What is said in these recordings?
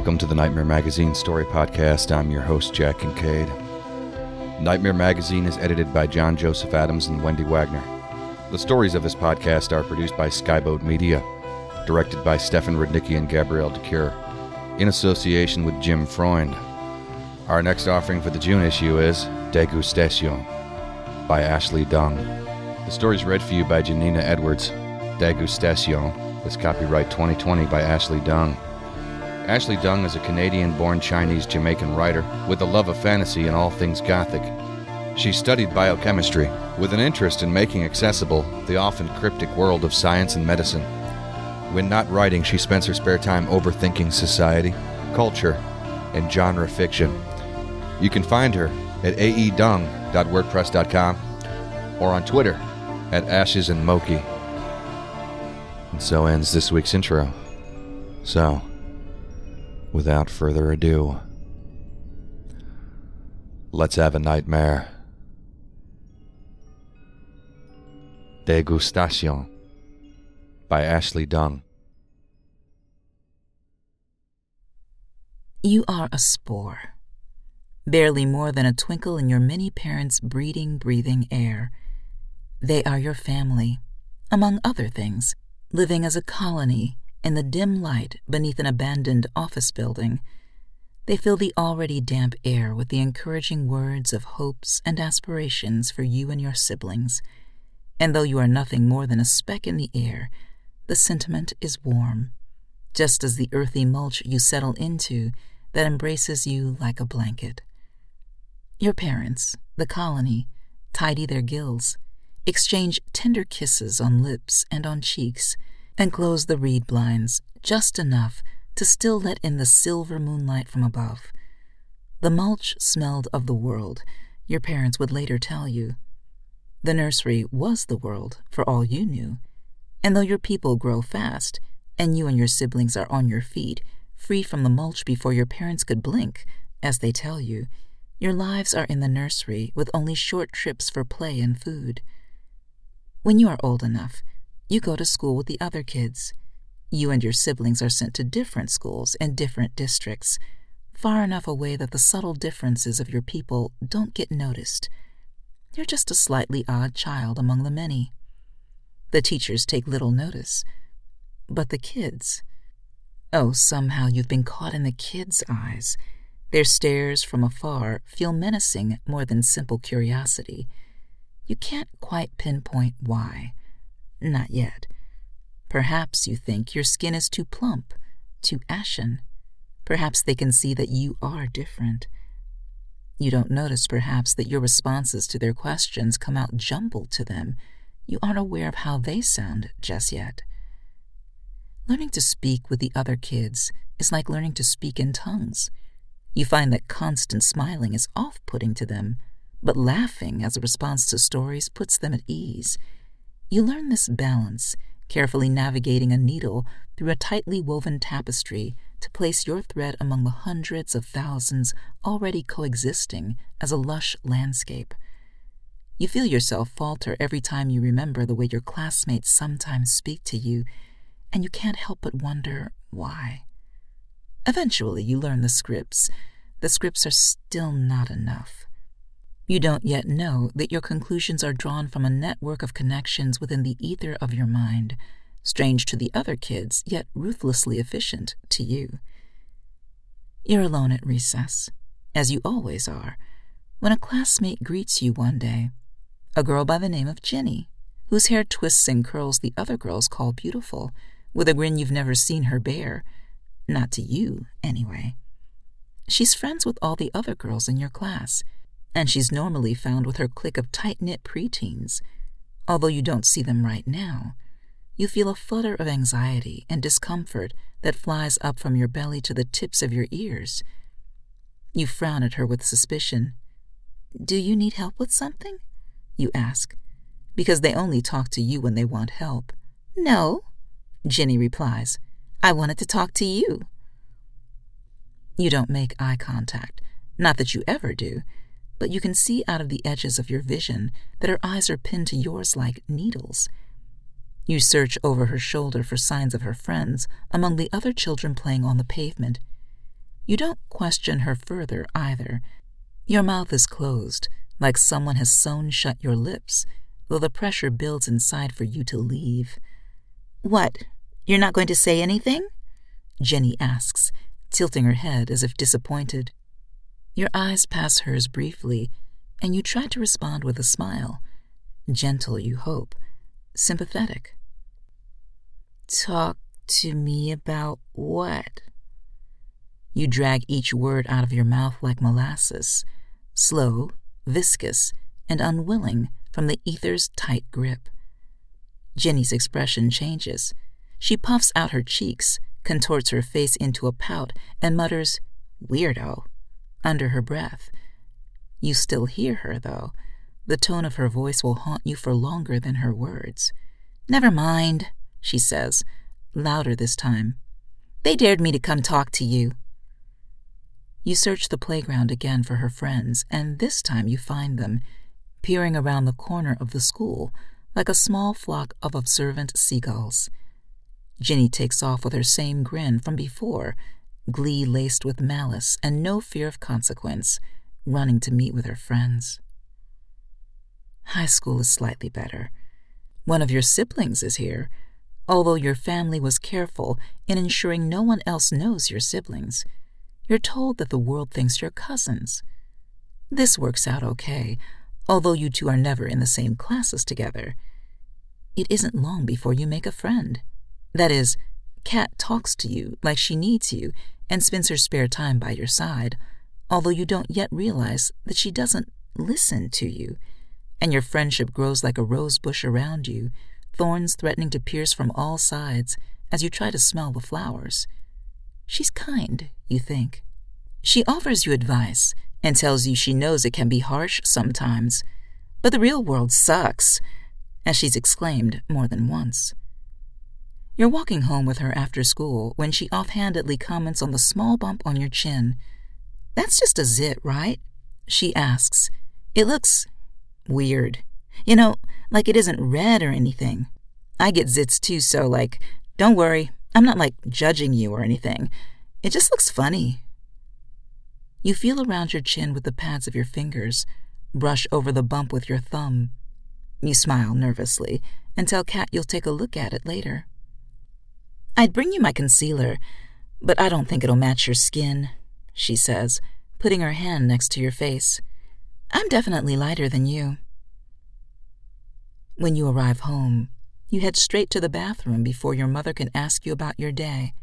Welcome to the Nightmare Magazine Story Podcast. I'm your host, Jack Kincaid. Nightmare Magazine is edited by John Joseph Adams and Wendy Wagner. The stories of this podcast are produced by Skyboat Media, directed by Stefan Rudnicki and Gabrielle de Cuir, in association with Jim Freund. Our next offering for the June issue is Degustation by Ashley Deng. The story is read for you by Janina Edwards. Degustation is copyright 2020 by Ashley Deng. Ashley Deng is a Canadian born Chinese Jamaican writer with a love of fantasy and all things Gothic. She studied biochemistry with an interest in making accessible the often cryptic world of science and medicine. When not writing, she spends her spare time overthinking society, culture, and genre fiction. You can find her at aedeng.wordpress.com or on Twitter at Ashes and Moki. And so ends this week's intro. So, without further ado, let's have a nightmare. Degustation by Ashley Deng. You are a spore, barely more than a twinkle in your many parents' breeding, breathing air. They are your family, among other things, living as a colony in the dim light beneath an abandoned office building. They fill the already damp air with the encouraging words of hopes and aspirations for you and your siblings. And though you are nothing more than a speck in the air, the sentiment is warm, just as the earthy mulch you settle into that embraces you like a blanket. Your parents, the colony, tidy their gills, exchange tender kisses on lips and on cheeks, and close the reed blinds just enough to still let in the silver moonlight from above. The mulch smelled of the world, your parents would later tell you. The nursery was the world, for all you knew. And though your people grow fast, and you and your siblings are on your feet, free from the mulch before your parents could blink, as they tell you, your lives are in the nursery with only short trips for play and food. When you are old enough, you go to school with the other kids. You and your siblings are sent to different schools in different districts, far enough away that the subtle differences of your people don't get noticed. You're just a slightly odd child among the many. The teachers take little notice. But the kids. Oh, somehow you've been caught in the kids' eyes. Their stares from afar feel menacing more than simple curiosity. You can't quite pinpoint why. Not yet. Perhaps you think your skin is too plump, too ashen. Perhaps they can see that you are different. You don't notice, perhaps, that your responses to their questions come out jumbled to them. You aren't aware of how they sound just yet. Learning to speak with the other kids is like learning to speak in tongues. You find that constant smiling is off putting to them, but laughing as a response to stories puts them at ease. You learn this balance, carefully navigating a needle through a tightly woven tapestry to place your thread among the hundreds of thousands already coexisting as a lush landscape. You feel yourself falter every time you remember the way your classmates sometimes speak to you, and you can't help but wonder why. Eventually, you learn the scripts. The scripts are still not enough. You don't yet know that your conclusions are drawn from a network of connections within the ether of your mind strange to the other kids, yet ruthlessly efficient to you. You're alone at recess, as you always are, when a classmate greets you one day, a girl by the name of Jenny, whose hair twists and curls the other girls call beautiful, with a grin you've never seen her bear. Not to you, anyway. She's friends with all the other girls in your class. And she's normally found with her clique of tight knit preteens. Although you don't see them right now, you feel a flutter of anxiety and discomfort that flies up from your belly to the tips of your ears. You frown at her with suspicion. Do you need help with something? You ask, because they only talk to you when they want help. No, Jenny replies. I wanted to talk to you. You don't make eye contact, not that you ever do, but you can see out of the edges of your vision that her eyes are pinned to yours like needles. You search over her shoulder for signs of her friends among the other children playing on the pavement. You don't question her further either. Your mouth is closed, like someone has sewn shut your lips, though the pressure builds inside for you to leave. What? You're not going to say anything? Jenny asks, tilting her head as if disappointed. Your eyes pass hers briefly, and you try to respond with a smile. Gentle, you hope, sympathetic. Talk to me about what? You drag each word out of your mouth like molasses, slow, viscous, and unwilling from the ether's tight grip. Jenny's expression changes. She puffs out her cheeks, contorts her face into a pout, and mutters, Weirdo, under her breath. You still hear her, though. The tone of her voice will haunt you for longer than her words. Never mind, she says, louder this time. They dared me to come talk to you. You search the playground again for her friends, and this time you find them, peering around the corner of the school like a small flock of observant seagulls. Jenny takes off with her same grin from before, glee laced with malice and no fear of consequence, running to meet with her friends. High school is slightly better. One of your siblings is here, although your family was careful in ensuring no one else knows your siblings. You're told that the world thinks you're cousins. This works out okay, although you two are never in the same classes together. It isn't long before you make a friend. That is, Kat talks to you like she needs you and spends her spare time by your side, although you don't yet realize that she doesn't listen to you, and your friendship grows like a rose bush around you, thorns threatening to pierce from all sides as you try to smell the flowers. She's kind, you think. She offers you advice and tells you she knows it can be harsh sometimes, but the real world sucks, as she's exclaimed more than once. You're walking home with her after school when she offhandedly comments on the small bump on your chin. That's just a zit, right? She asks. It looks weird. You know, like it isn't red or anything. I get zits too, so, like, don't worry. I'm not, like, judging you or anything. It just looks funny. You feel around your chin with the pads of your fingers, brush over the bump with your thumb. You smile nervously and tell Kat you'll take a look at it later. I'd bring you my concealer, but I don't think it'll match your skin, she says, putting her hand next to your face. I'm definitely lighter than you. When you arrive home, you head straight to the bathroom before your mother can ask you about your day.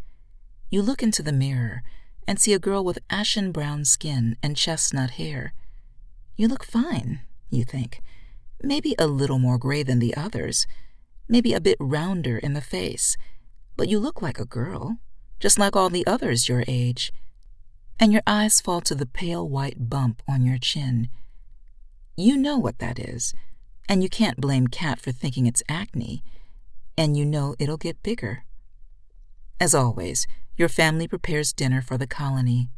You look into the mirror and see a girl with ashen brown skin and chestnut hair. You look fine, you think. Maybe a little more gray than the others, maybe a bit rounder in the face but you look like a girl, just like all the others your age. And your eyes fall to the pale white bump on your chin. You know what that is, and you can't blame Kat for thinking it's acne, and you know it'll get bigger. As always, your family prepares dinner for the colony.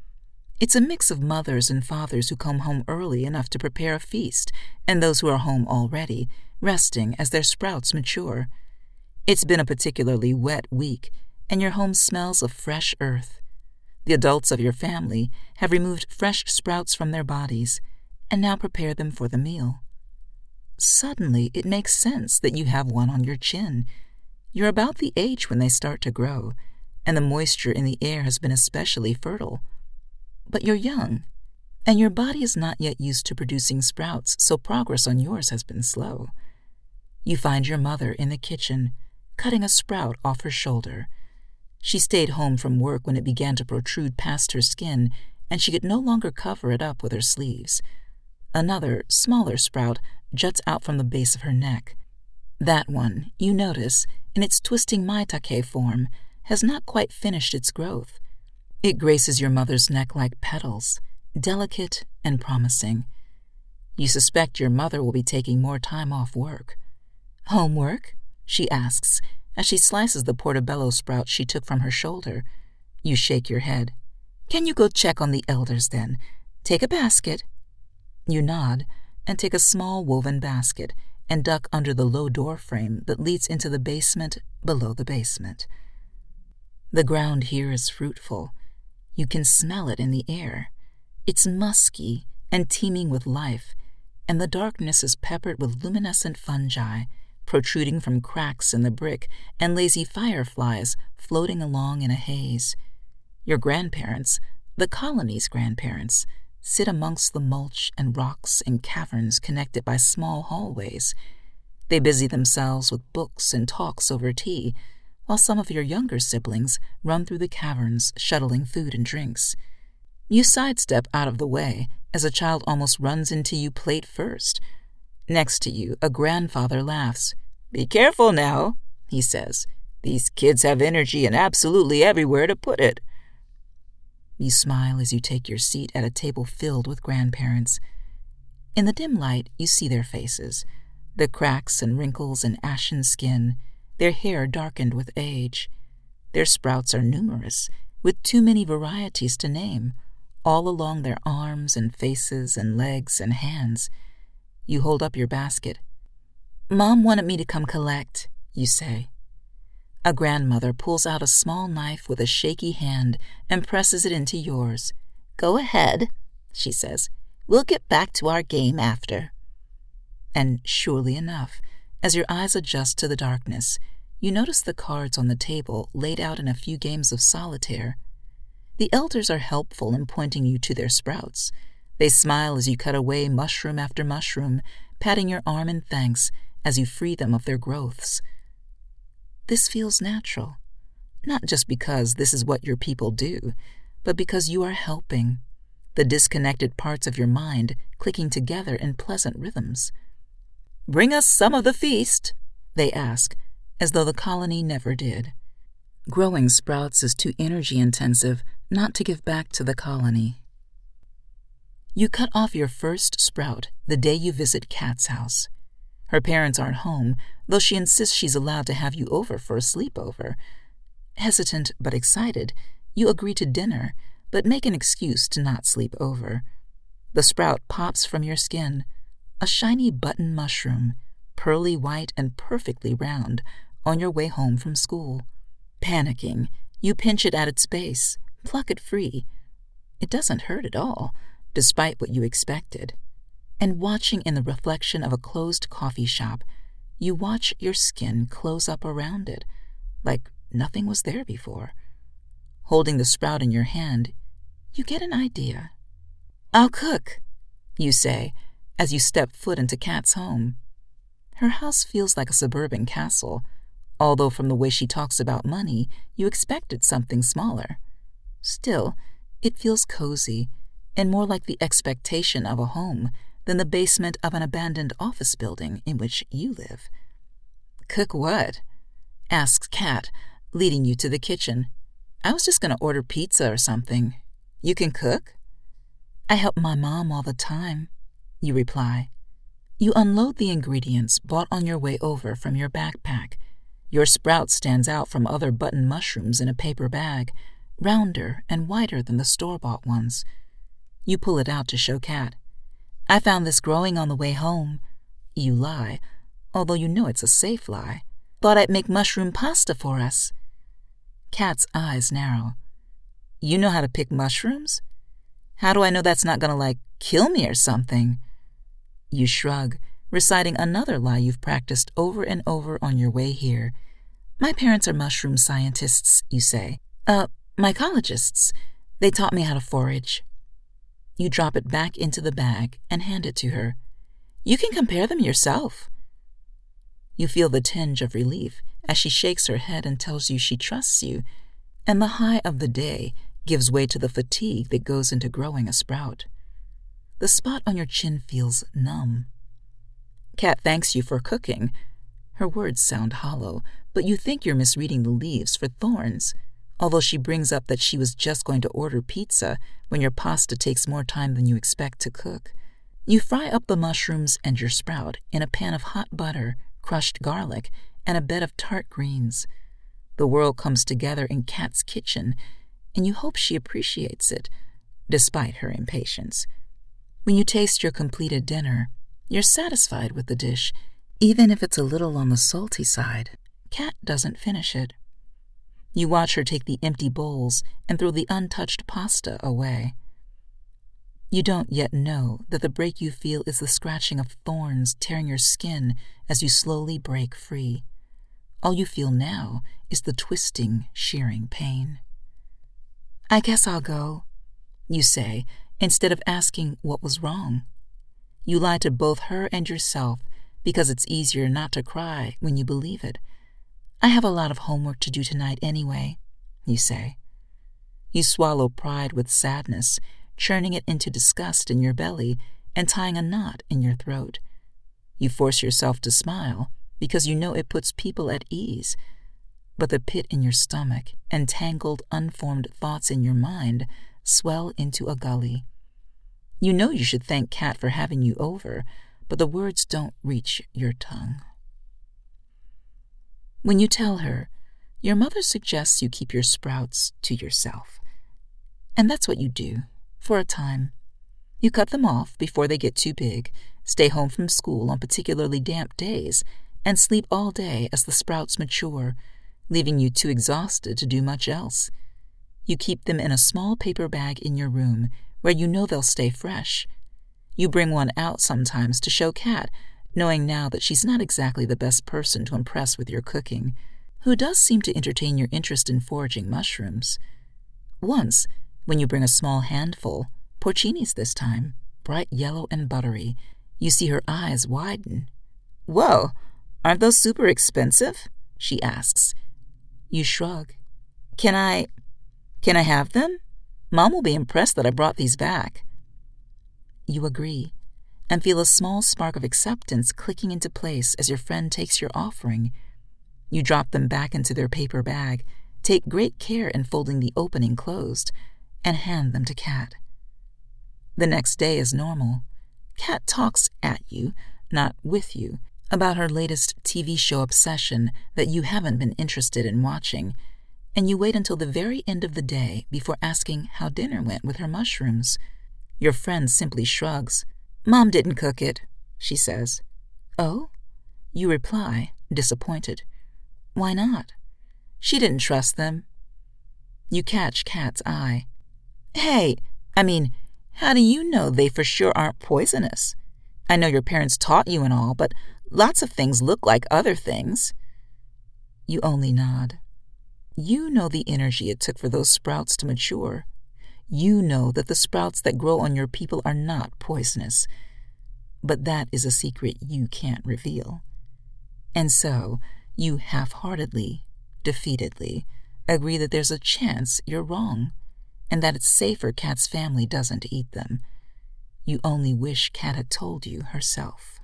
It's a mix of mothers and fathers who come home early enough to prepare a feast, and those who are home already, resting as their sprouts mature. It's been a particularly wet week, and your home smells of fresh earth. The adults of your family have removed fresh sprouts from their bodies and now prepare them for the meal. Suddenly, it makes sense that you have one on your chin. You're about the age when they start to grow, and the moisture in the air has been especially fertile. But you're young, and your body is not yet used to producing sprouts, so progress on yours has been slow. You find your mother in the kitchen cutting a sprout off her shoulder. She stayed home from work when it began to protrude past her skin, and she could no longer cover it up with her sleeves. Another, smaller sprout juts out from the base of her neck. That one, you notice, in its twisting maitake form, has not quite finished its growth. It graces your mother's neck like petals, delicate and promising. You suspect your mother will be taking more time off work. Homework? She asks as she slices the portobello sprout she took from her shoulder. You shake your head. Can you go check on the elders then? Take a basket. You nod and take a small woven basket and duck under the low door frame that leads into the basement below the basement. The ground here is fruitful. You can smell it in the air. It's musky and teeming with life, and the darkness is peppered with luminescent fungi protruding from cracks in the brick and lazy fireflies floating along in a haze. Your grandparents, the colony's grandparents, sit amongst the mulch and rocks in caverns connected by small hallways. They busy themselves with books and talks over tea, while some of your younger siblings run through the caverns shuttling food and drinks. You sidestep out of the way as a child almost runs into you plate first. Next to you, a grandfather laughs. Be careful now, he says. These kids have energy and absolutely everywhere to put it. You smile as you take your seat at a table filled with grandparents. In the dim light, you see their faces the cracks and wrinkles and ashen skin, their hair darkened with age. Their sprouts are numerous, with too many varieties to name, all along their arms and faces and legs and hands. You hold up your basket. Mom wanted me to come collect, you say. A grandmother pulls out a small knife with a shaky hand and presses it into yours. Go ahead, she says. We'll get back to our game after. And surely enough, as your eyes adjust to the darkness, you notice the cards on the table laid out in a few games of solitaire. The elders are helpful in pointing you to their sprouts. They smile as you cut away mushroom after mushroom, patting your arm in thanks as you free them of their growths. This feels natural, not just because this is what your people do, but because you are helping, the disconnected parts of your mind clicking together in pleasant rhythms. Bring us some of the feast, they ask, as though the colony never did. Growing sprouts is too energy intensive not to give back to the colony. You cut off your first sprout the day you visit Cat's house. Her parents aren't home, though she insists she's allowed to have you over for a sleepover. Hesitant but excited, you agree to dinner, but make an excuse to not sleep over. The sprout pops from your skin, a shiny button mushroom, pearly white and perfectly round, on your way home from school. Panicking, you pinch it at its base, pluck it free. It doesn't hurt at all, despite what you expected and watching in the reflection of a closed coffee shop, you watch your skin close up around it, like nothing was there before. Holding the sprout in your hand, you get an idea. I'll cook, you say, as you step foot into Kat's home. Her house feels like a suburban castle, although from the way she talks about money, you expected something smaller. Still, it feels cozy and more like the expectation of a home than the basement of an abandoned office building in which you live. Cook what? asks Kat, leading you to the kitchen. I was just going to order pizza or something. You can cook? I help my mom all the time, you reply. You unload the ingredients bought on your way over from your backpack. Your sprout stands out from other button mushrooms in a paper bag, rounder and whiter than the store bought ones. You pull it out to show Kat. I found this growing on the way home. You lie, although you know it's a safe lie. Thought I'd make mushroom pasta for us. Cat's eyes narrow. You know how to pick mushrooms? How do I know that's not gonna, like, kill me or something? You shrug, reciting another lie you've practiced over and over on your way here. My parents are mushroom scientists, you say. Uh, mycologists. They taught me how to forage. You drop it back into the bag and hand it to her. You can compare them yourself. You feel the tinge of relief as she shakes her head and tells you she trusts you, and the high of the day gives way to the fatigue that goes into growing a sprout. the spot on your chin feels numb. Cat thanks you for cooking. Her words sound hollow, but you think you're misreading the leaves for thorns, although she brings up that she was just going to order pizza when your pasta takes more time than you expect to cook. You fry up the mushrooms and your sprout in a pan of hot butter, crushed garlic, and a bed of tart greens. The world comes together in Cat's kitchen, and you hope she appreciates it, despite her impatience. When you taste your completed dinner, you're satisfied with the dish, even if it's a little on the salty side. Cat doesn't finish it. You watch her take the empty bowls and throw the untouched pasta away. You don't yet know that the break you feel is the scratching of thorns tearing your skin as you slowly break free. All you feel now is the twisting, shearing pain. I guess I'll go, you say, instead of asking what was wrong. You lie to both her and yourself because it's easier not to cry when you believe it. I have a lot of homework to do tonight anyway, you say. You swallow pride with sadness churning it into disgust in your belly and tying a knot in your throat. You force yourself to smile because you know it puts people at ease, but the pit in your stomach and tangled, unformed thoughts in your mind swell into a gully. You know you should thank Cat for having you over, but the words don't reach your tongue. When you tell her, your mother suggests you keep your sprouts to yourself. And that's what you do for a time. You cut them off before they get too big, stay home from school on particularly damp days, and sleep all day as the sprouts mature, leaving you too exhausted to do much else. You keep them in a small paper bag in your room where you know they'll stay fresh. You bring one out sometimes to show Cat, knowing now that she's not exactly the best person to impress with your cooking, who does seem to entertain your interest in foraging mushrooms. Once, when you bring a small handful, porcinis this time, bright yellow and buttery, you see her eyes widen. Whoa, aren't those super expensive? she asks. You shrug. Can I. can I have them? Mom will be impressed that I brought these back. You agree, and feel a small spark of acceptance clicking into place as your friend takes your offering. You drop them back into their paper bag, take great care in folding the opening closed, and hand them to Cat. The next day is normal. Cat talks at you, not with you, about her latest TV show obsession that you haven't been interested in watching, and you wait until the very end of the day before asking how dinner went with her mushrooms. Your friend simply shrugs. Mom didn't cook it, she says. Oh? You reply, disappointed. Why not? She didn't trust them. You catch Cat's eye. Hey, I mean, how do you know they for sure aren't poisonous? I know your parents taught you and all, but lots of things look like other things. You only nod. You know the energy it took for those sprouts to mature. You know that the sprouts that grow on your people are not poisonous. But that is a secret you can't reveal. And so, you half heartedly, defeatedly, agree that there's a chance you're wrong and that it's safer Cat's family doesn't eat them. You only wish Cat had told you herself.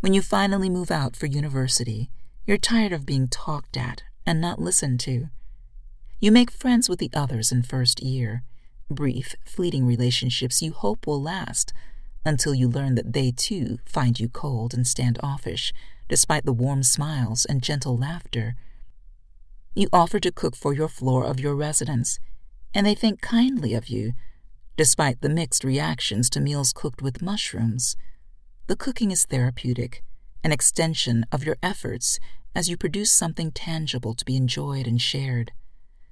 When you finally move out for university, you're tired of being talked at and not listened to. You make friends with the others in first year, brief, fleeting relationships you hope will last until you learn that they too find you cold and standoffish, despite the warm smiles and gentle laughter you offer to cook for your floor of your residence, and they think kindly of you, despite the mixed reactions to meals cooked with mushrooms. The cooking is therapeutic, an extension of your efforts as you produce something tangible to be enjoyed and shared.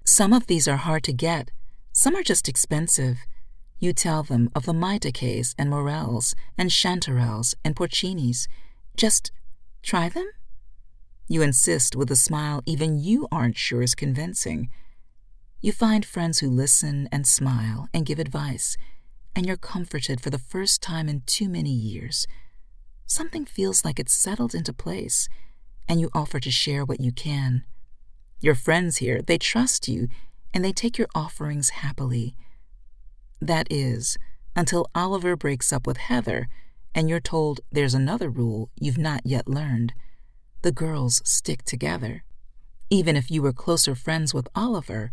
Some of these are hard to get, some are just expensive. You tell them of the maitakes and morels and chanterelles and porcinis. Just try them? You insist with a smile even you aren't sure is convincing. You find friends who listen and smile and give advice, and you're comforted for the first time in too many years. Something feels like it's settled into place, and you offer to share what you can. Your friends here, they trust you, and they take your offerings happily. That is, until Oliver breaks up with Heather and you're told there's another rule you've not yet learned. The girls stick together. Even if you were closer friends with Oliver,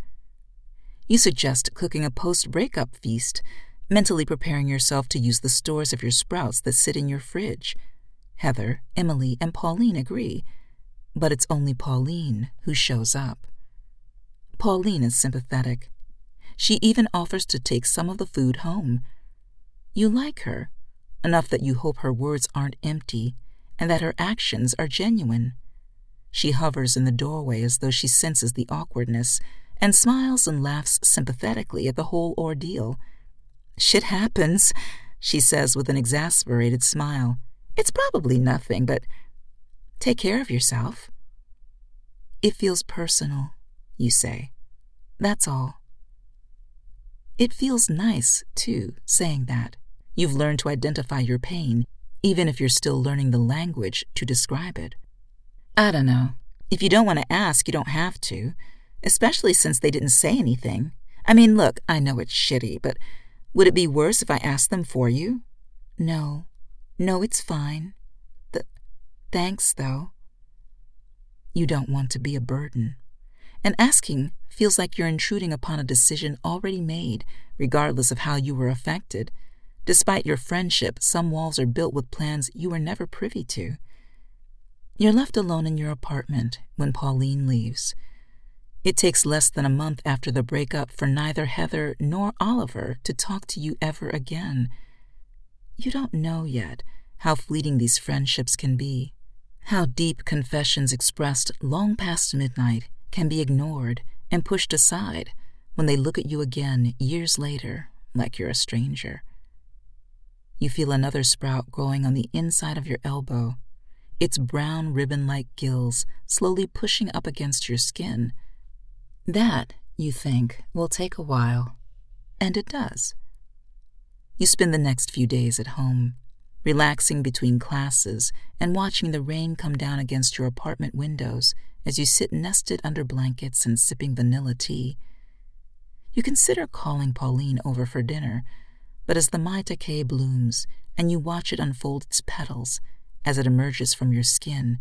you suggest cooking a post breakup feast, mentally preparing yourself to use the stores of your sprouts that sit in your fridge. Heather, Emily, and Pauline agree, but it's only Pauline who shows up. Pauline is sympathetic. She even offers to take some of the food home. You like her, enough that you hope her words aren't empty and that her actions are genuine. She hovers in the doorway as though she senses the awkwardness and smiles and laughs sympathetically at the whole ordeal. Shit happens, she says with an exasperated smile. It's probably nothing, but take care of yourself. It feels personal, you say. That's all. It feels nice, too, saying that. You've learned to identify your pain, even if you're still learning the language to describe it. I don't know. If you don't want to ask, you don't have to, especially since they didn't say anything. I mean, look, I know it's shitty, but would it be worse if I asked them for you? No. No, it's fine. Th- thanks, though. You don't want to be a burden. And asking feels like you're intruding upon a decision already made, regardless of how you were affected. Despite your friendship, some walls are built with plans you were never privy to. You're left alone in your apartment when Pauline leaves. It takes less than a month after the breakup for neither Heather nor Oliver to talk to you ever again. You don't know yet how fleeting these friendships can be, how deep confessions expressed long past midnight can be ignored and pushed aside when they look at you again years later like you're a stranger. You feel another sprout growing on the inside of your elbow, its brown ribbon like gills slowly pushing up against your skin. That, you think, will take a while. And it does. You spend the next few days at home, relaxing between classes and watching the rain come down against your apartment windows as you sit nested under blankets and sipping vanilla tea. You consider calling Pauline over for dinner, but as the maitake blooms and you watch it unfold its petals as it emerges from your skin,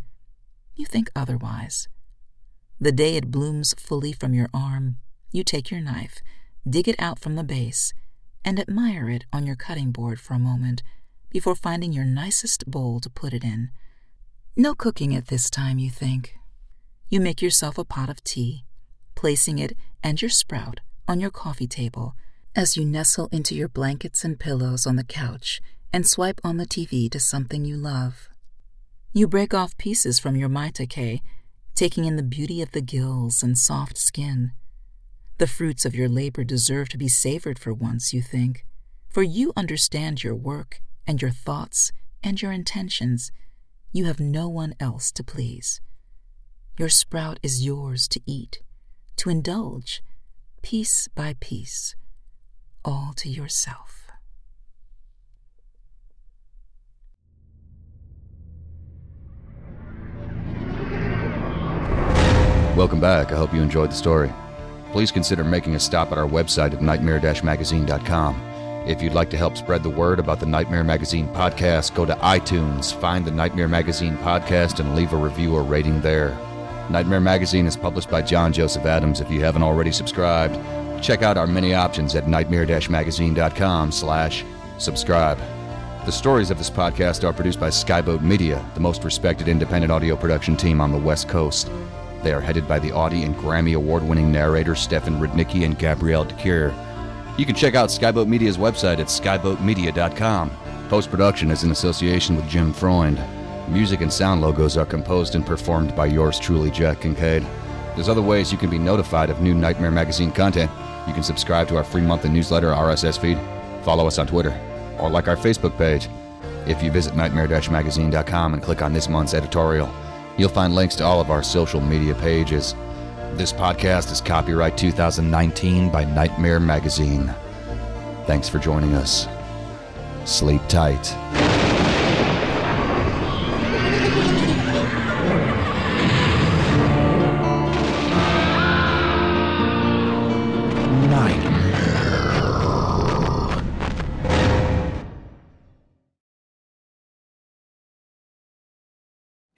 you think otherwise. The day it blooms fully from your arm, you take your knife, dig it out from the base, and admire it on your cutting board for a moment before finding your nicest bowl to put it in. No cooking at this time, you think. You make yourself a pot of tea, placing it and your sprout on your coffee table as you nestle into your blankets and pillows on the couch and swipe on the TV to something you love. You break off pieces from your maitake, taking in the beauty of the gills and soft skin. The fruits of your labor deserve to be savored for once, you think, for you understand your work and your thoughts and your intentions. You have no one else to please. Your sprout is yours to eat, to indulge, piece by piece, all to yourself. Welcome back. I hope you enjoyed the story please consider making a stop at our website at nightmare-magazine.com. If you'd like to help spread the word about the Nightmare Magazine podcast, go to iTunes, find the Nightmare Magazine podcast, and leave a review or rating there. Nightmare Magazine is published by John Joseph Adams. If you haven't already subscribed, check out our many options at nightmare-magazine.com slash subscribe. The stories of this podcast are produced by Skyboat Media, the most respected independent audio production team on the West Coast. They are headed by the Audie and Grammy award winning narrators Stefan Rudnicki and Gabrielle de Cuir. You can check out Skyboat Media's website at skyboatmedia.com. Post production is in association with Jim Freund. Music and sound logos are composed and performed by yours truly, Jack Kincaid. There's other ways you can be notified of new Nightmare Magazine content. You can subscribe to our free monthly newsletter RSS feed, follow us on Twitter, or like our Facebook page. If you visit nightmare-magazine.com and click on this month's editorial, You'll find links to all of our social media pages. This podcast is copyright 2019 by Nightmare Magazine. Thanks for joining us. Sleep tight.